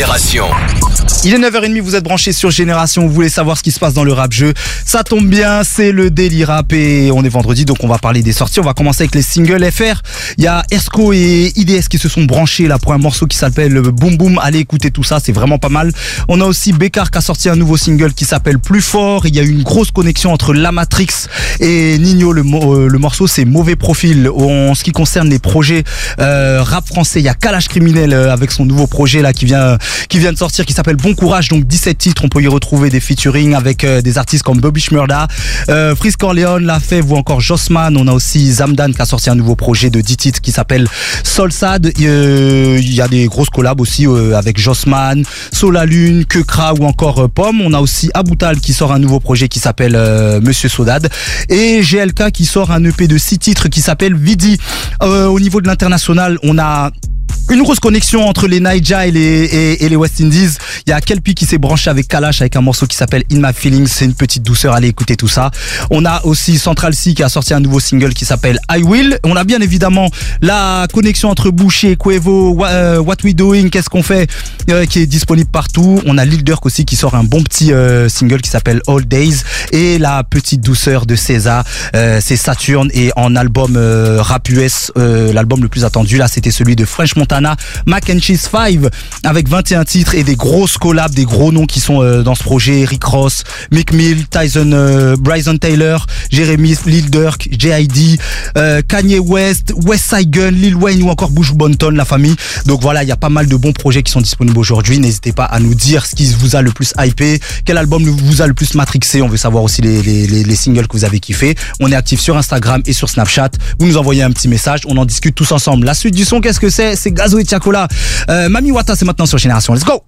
Génération. Il est 9h30, vous êtes branchés sur Génération, vous voulez savoir ce qui se passe dans le rap jeu. Ça tombe bien, c'est le Daily Rap et on est vendredi donc on va parler des sorties. On va commencer avec les singles FR. Il y a Esco et IDS qui se sont branchés là pour un morceau qui s'appelle Boom Boom. Allez écouter tout ça, c'est vraiment pas mal. On a aussi Bekar qui a sorti un nouveau single qui s'appelle Plus Fort. Il y a une grosse connexion entre La Matrix et Nino. Euh, le morceau c'est Mauvais Profil. En ce qui concerne les projets euh, rap français, il y a Kalash Criminel euh, avec son nouveau projet là qui vient qui vient de sortir qui s'appelle Courage. Donc 17 titres, on peut y retrouver des featuring avec euh, des artistes comme Bobby Shmurda, euh, Corleone, La Fève ou encore Jossman. On a aussi Zamdan qui a sorti un nouveau projet de 10 titres qui s'appelle Solsad. Euh, Il y a des grosses collabs aussi euh, avec Jossman, Solalune, Kekra ou encore Pomme. On a aussi Aboutal qui sort un nouveau projet qui s'appelle Monsieur Sodad et GLK qui sort un EP de 6 titres qui s'appelle Vidi. Au niveau de l'international, on a une grosse connexion entre les Naija et les, et, les West Indies. Il y a Kelpi qui s'est branché avec Kalash avec un morceau qui s'appelle In My Feelings. C'est une petite douceur. Allez écouter tout ça. On a aussi Central C qui a sorti un nouveau single qui s'appelle I Will. On a bien évidemment la connexion entre Boucher, Quevo, Wha- euh, What We Doing, qu'est-ce qu'on fait, euh, qui est disponible partout. On a Lil Durk aussi qui sort un bon petit euh, single qui s'appelle All Days. Et la petite douceur de César, c'est Saturne. Et en album rap US, l'album le plus attendu là, c'était celui de French Montana, Mac and Cheese 5, avec 21 titres et des grosses collabs, des gros noms qui sont euh, dans ce projet. Rick Ross, Mick Mill, Tyson, euh, Bryson Taylor, Jeremy, Lil Durk, J.I.D., euh, Kanye West, West Side Gun, Lil Wayne ou encore Bush Bonton, la famille. Donc voilà, il y a pas mal de bons projets qui sont disponibles aujourd'hui. N'hésitez pas à nous dire ce qui vous a le plus hypé, quel album vous a le plus matrixé. On veut savoir aussi les, les, les, les singles que vous avez kiffé. On est actif sur Instagram et sur Snapchat. Vous nous envoyez un petit message, on en discute tous ensemble. La suite du son, qu'est-ce que c'est? C'est Tiakola. Euh, Mami Wata, c'est maintenant sur Génération. Let's go